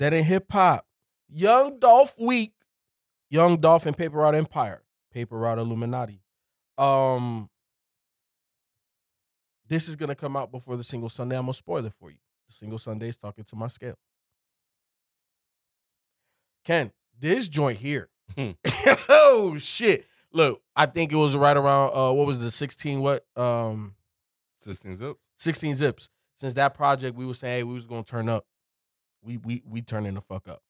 That in hip hop. Young Dolph Week. Young Dolph and Paper Route Empire. Paper Route Illuminati. Um this is gonna come out before the single Sunday. I'm gonna spoil it for you. The single Sunday is talking to my scale. Ken, this joint here. oh shit. Look, I think it was right around uh what was the 16 what? Um 16 zip. 16 zips. Since that project, we were saying hey, we was gonna turn up. We we we turning the fuck up.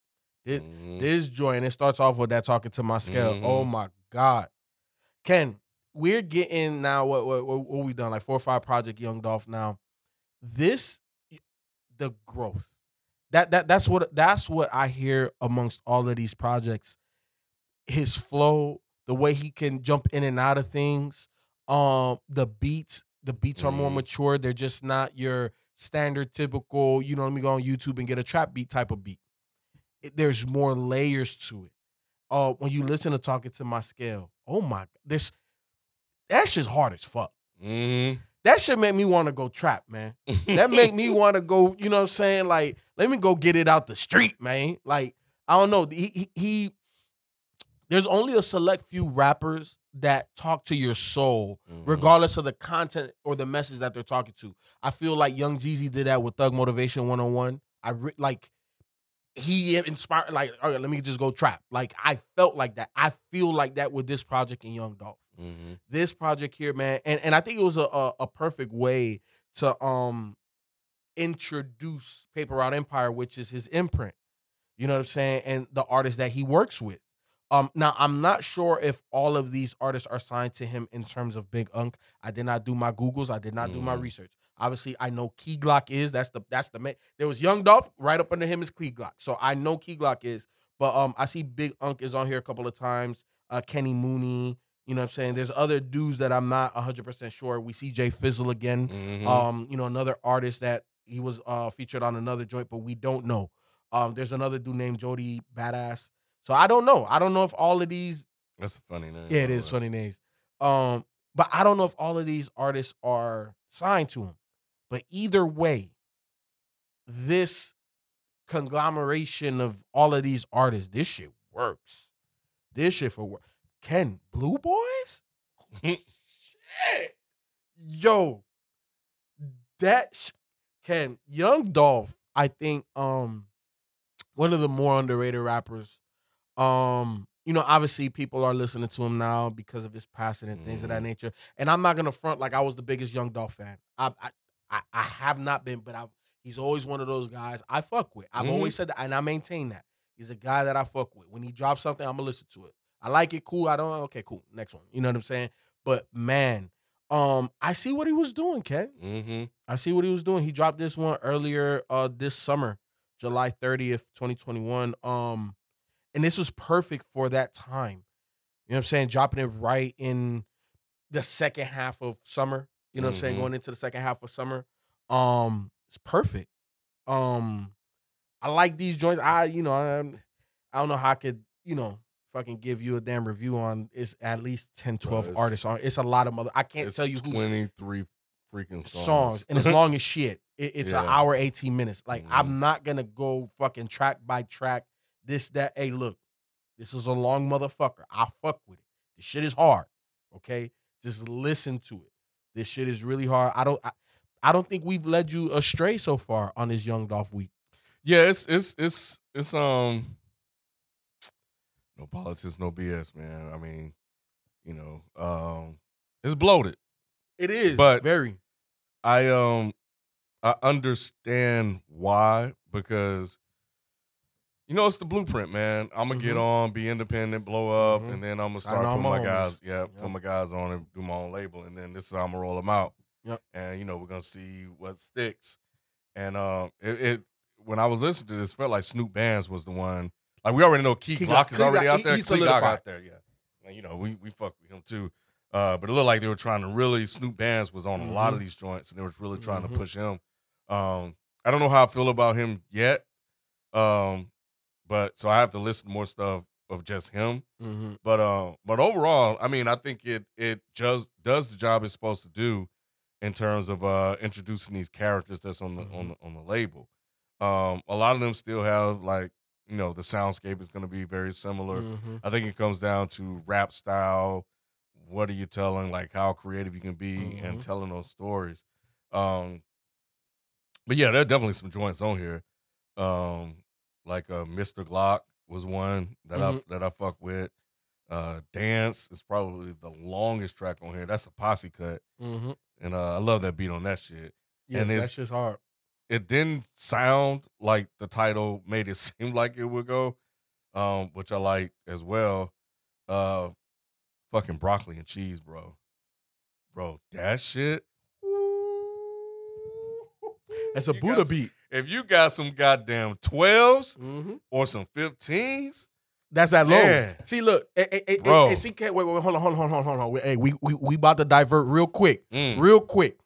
This, Mhm. this joint, it starts off with that talking to my scale. Mhm. Oh my god, Ken, we're getting now. What what what, what we done? Like four or five project Young Dolph. Now, this the growth. That that that's what that's what I hear amongst all of these projects. His flow, the way he can jump in and out of things, um, the beats, the beats are more Mhm. mature. They're just not your standard, typical. You know, let me go on YouTube and get a trap beat type of beat. It- there's more layers to it. Uh, when you listen to talking to my scale, oh my, this that shit's hard as fuck. Mm-hmm. That shit make me want to go trap, man. That make me want to go. You know what I'm saying? Like, let me go get it out the street, man. Like, I don't know. He, he, he there's only a select few rappers that talk to your soul, Mhm. regardless of the content or the message that they're talking to. I feel like Young Jeezy did that with Thug Motivation 101. I re- like he inspired. Like, all right, let me just go trap. Like, I felt like that. I feel like that with this project in Young Dolph Mm-hmm. this project here, man, and and I think it was a a, a perfect way to um introduce Paper Route Empire, which is his imprint. You know what I'm saying, and the artists that he works with. Um, now I'm not sure if all of these artists are signed to him in terms of Big Unk. I did not do my Googles. I did not do my Mhm. research. Obviously, I know Key Glock is. That's the that's the man. There was Young Dolph right up under him is Key Glock. So I know Key Glock is. But um, I see Big Unk is on here a couple of times. Uh, Kenny Muney. You know what I'm saying? There's other dudes that I'm not 100% sure. We see Jay Fizzle again. Mm-hmm. Um, you know, another artist that he was uh featured on another joint, but we don't know. Um, there's another dude named Jody Badass. So I don't know. I don't know if all of these That's a funny name. yeah, it is funny names. Um, but I don't know if all of these artists are signed to him. But either way, this conglomeration of all of these artists, this shit works. This shit for work. Ken Blue Boys? shit. Yo, that sh- Ken Young Dolph, I think um one of the more underrated rappers. Um, you know, obviously people are listening to him now because of his passing and things of that Mhm. nature. And I'm not gonna front like I was the biggest Young Dolph fan. I I I, have not been, but I he's always one of those guys I fuck with. I've Mhm. always said that, and I maintain that. He's a guy that I fuck with. When he drops something, I'm gonna listen to it. I like it, cool. I don't. Okay, cool. Next one. You know what I'm saying? But man, um, I see what he was doing, Ken. Mm-hmm. I see what he was doing. He dropped this one earlier uh this summer, July 30th, 2021. Um and this was perfect for that time. You know what I'm saying? Dropping it right in the second half of summer. You know what I'm saying? Mhm. Going into the second half of summer. Um it's perfect. Um I like these joints. I you know, I'm, I don't know how I could, you know, fucking give you a damn review on it's at least 10 12 it's- artists on. It's a lot of mother I can't tell you who's 23 freaking songs. songs, and as long as shit. It, it's an hour, 18 minutes. Like, Mhm. I'm not gonna go fucking track by track, this, that. Hey, look, this is a long motherfucker. I fuck with it. This shit is hard. Okay? Just listen to it. This shit is really hard. I don't I, I don't think we've led you astray so far on this Young Dolph week. Yeah, it's it's it's it's um no politics, no BS, man. I mean, you know, um It's bloated. It is, But- very. I um I understand why because you know it's the blueprint, man. I'm gonna get Mhm. on, be independent, blow up, Mhm. and then I'm gonna start putting my guys, yeah, Yep. put my guys on and do my own label, and then this is how I'm gonna roll them out. Yep. And you know we're gonna see what sticks. And um, it, it when I was listening to this, felt like Snupe Bandz was the one. Like we already know Key, Glock is already out there. he Key Glock out there, yeah. And you know we we fuck with him too. Uh, but it looked like they were trying to really Snupe Bandz was on a lot of Mhm. these joints, and they were really trying to push him. Um, I don't know how I feel about him yet. Um, but so I have to listen to more stuff of just him. Mm-hmm. But um, but overall, I mean, I think it it just does the job it's supposed to do in terms of uh introducing these characters that's on the on the on the label. Um, a lot of them still have like you know the soundscape is going to be very similar. Mm-hmm. I think it comes down to rap style. What are you telling? Like how creative you can be and telling those stories. Um, but yeah, there are definitely some joints on here. Um, like uh, Mr. Glock was one that I that I fuck with. Uh, Dance is probably the longest track on here. That's a posse cut, Mm-hmm. and uh, I love that beat on that shit. Yes, And that's it's- just hard. It didn't sound like the title made it seem like it would go, um, which I like as well. Uh, fucking broccoli and cheese, bro, bro, that shit. It's a You Buddha beat. If you got some goddamn 12s Mm-hmm. or some 15s, That's that low. Yeah. See, look, hey, hey, hey, hey, see, wait, wait, wait, hold on, hold on, hold on, hold on. Hey, we we we about to divert real quick, mm, real quick.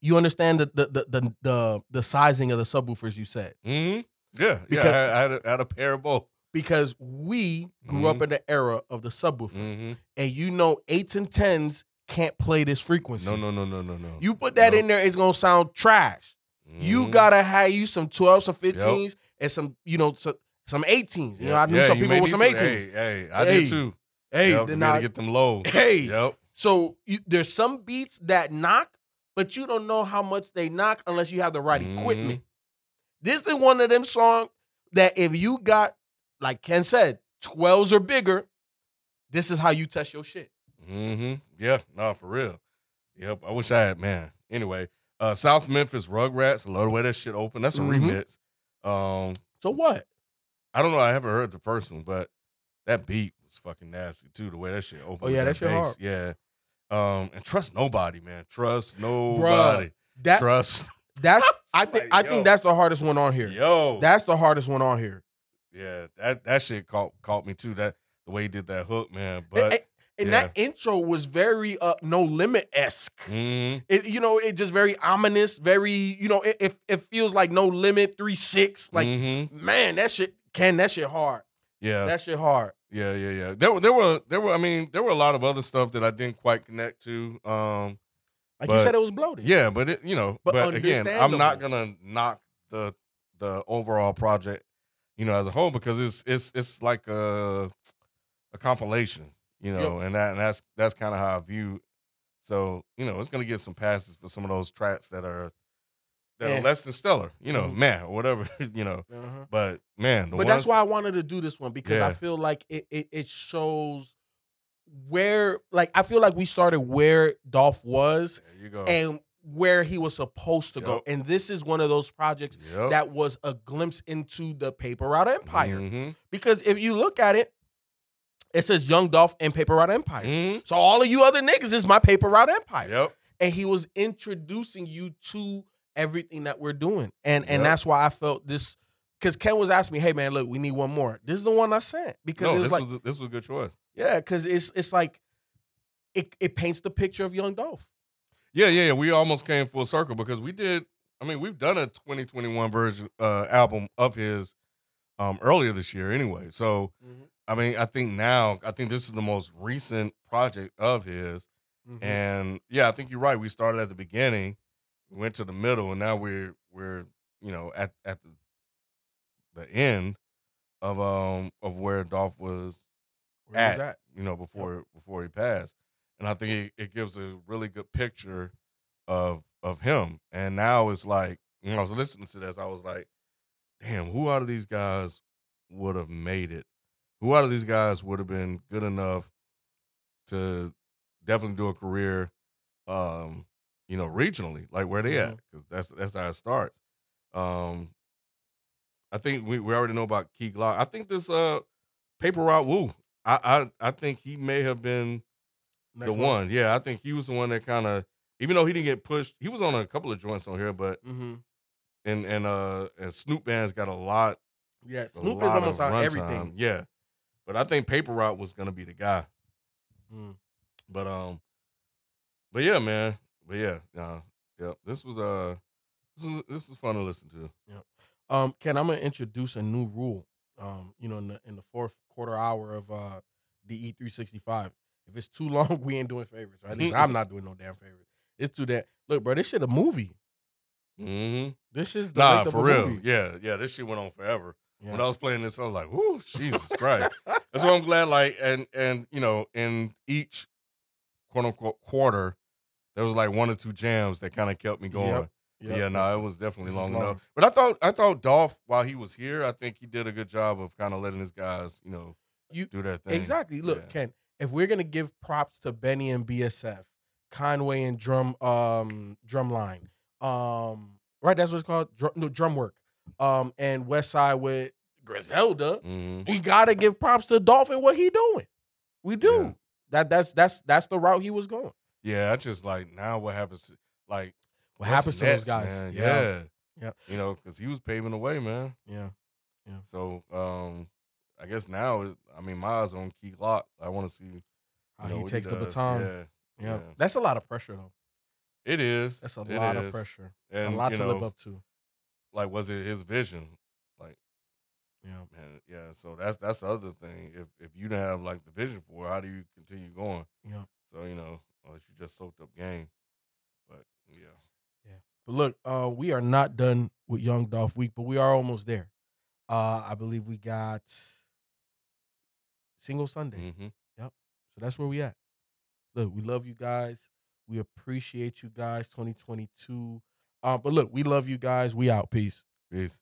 You understand the the the the the, the sizing of the subwoofers you said mhm. yeah, Because- yeah, I, I, had a, I had a pair of both. because we grew up Mhm. in the era of the subwoofer, hmm and you know eights and tens can't play this frequency. No, no, no, no, no, no. You put that No. in there, it's gonna sound trash. You Mhm. gotta have you some 12s, some 15s, and some, you know, some, some 18s. You know, I knew Yeah, some people with some 18s. Hey, hey, I Hey, did too. Hey, yep, then you gotta I- get them low. Hey. Yep. So you, there's some beats that knock, but you don't know how much they knock unless you have the right Mhm. equipment. This is one of them songs that if you got, like Ken said, 12s or bigger, this is how you test your shit. hmm Yeah, no, for real. Yep. I wish I had man. Anyway, uh South Memphis Rugrats. I love the way that shit open. That's a Mhm. remix. Um, So what? I don't know. I haven't heard the first one, but that beat was fucking nasty too. The way that shit opened. Oh, yeah, that shit hard. Yeah. Um, and trust nobody, man. Trust nobody. That Trust. that's I think Like, I yo. think that's the hardest one on here. Yo. That's the hardest one on here. yeah. That that shit caught caught me too. That the way he did that hook, man. But and, and that intro was very uh, no limit esque. Mhm. It, you know, it just very ominous, very, you know, it, it, it feels like no limit, three six. Like, Mhm. man, that shit can that shit hard. yeah. That shit hard. Yeah, yeah, yeah. There were there were there were I mean, there were a lot of other stuff that I didn't quite connect to. Um Like you said, it was bloated. yeah, but it you know, But but, again, I'm not gonna knock the the overall project, you know, as a whole because it's it's it's like a a compilation, you know, and that and that's that's kind of how I view. So you know, it's gonna get some passes for some of those tracks that are that Eh. are less than stellar, you know, Mhm. man, or whatever, you know. Uh-huh. But man, the But that's why I wanted to do this one because I feel like it, it it shows where, like, I feel like we started where Dolph was there you go. and where he was supposed to go. And this is one of those projects Yep. that was a glimpse into the Paper Route Empire. Mhm. Because if you look at it, it says Young Dolph and Paper Route Empire. Mhm. So all of you other niggas is my Paper Route Empire. Yep. And he was introducing you to everything that we're doing. And and Yep. that's why I felt this because Ken was asking me, hey man, look, we need one more. This is the one I sent. Because No, it was this like, was a, this was a good choice. yeah, because it's it's like it it paints the picture of Young Dolph. Yeah, yeah, yeah. We almost came full circle because we did. I mean, we've done a 2021 version uh, album of his um, earlier this year, anyway. So, I mean, I think now, I think this is the most recent project of his, Mm-hmm. and yeah, I think you're right. We started at the beginning, we went to the middle, and now we're we're you know at at the the end of um of where Dolph was Where was at, you know, before before he passed. And I think it, it gives a really good picture of of him. And now it's like, when I was listening to this, I was like, damn, who out of these guys would have made it? Who out of these guys would have been good enough to definitely do a career, um, you know, regionally, like where they at, Mhm. because that's that's how it starts. Um, I think we, we already know about Key Glock. I think this uh Paper Route Woo. I, I I think he may have been Next the one. Yeah, I think he was the one that kind of, even though he didn't get pushed, he was on a couple of joints on here, but Mm-hmm. and and uh and Snupe Bandz got a lot. Yeah, Snoop is almost on everything. Yeah, but I think Paper Route was gonna be the guy. Mm. But um, but yeah, man. But yeah, nah, yeah. This was uh, this was this was fun to listen to. Um, Ken, I'm gonna introduce a new rule. Um, you know, in the in the fourth quarter hour of uh the E365. If it's too long, we ain't doing favorites. Or at least I'm not doing no damn favorites. It's too that. Look, bro, this shit a movie. Mm-hmm. This is the Nah, for real. movie. Yeah, yeah. This shit went on forever. Yeah. When I was playing this, I was like, "Whoo, Jesus Christ!" That's why I'm glad. Like, and and you know, in each quote unquote quarter, there was like one or two jams that kind of kept me going. Yep. But Yeah, no, it was definitely long, long. enough. But I thought I thought Dolph, while he was here, I think he did a good job of kind of letting his guys, you know, You- do their thing. Exactly. Look, Yeah. Ken, if we're gonna give props to Benny and BSF, Conway and drum um drumline, um, right, that's what it's called, drum, no, drum work, um, and West Side with Griselda, Mhm. we gotta give props to Dolphin what he doing. We do. Yeah. That that's that's that's the route he was going. Yeah, I just like now what happens? To, like What happens to those guys? Man? Yeah. Yeah, Yeah. You know, because he was paving the way, man. Yeah. Yeah. So, um, I guess now, I mean, my eyes on Key Glock. I want to see How know, he takes the baton. Yeah, Yeah. yeah. That's a lot of pressure though. it is. That's a It lot of pressure. and a lot to live up to. Like, was it his vision? Like, Yeah. man, yeah. So that's that's the other thing. If if you don't have like the vision for it, how do you continue going? Yeah. So you know, unless you just soaked up game. But yeah, yeah. But look, uh, we are not done with Young Dolph Week, but we are almost there. Uh, I believe we got single Sunday. hmm So that's where we at. Look, we love you guys. We appreciate you guys. 2022. Uh, but look, we love you guys. We out. Peace. peace.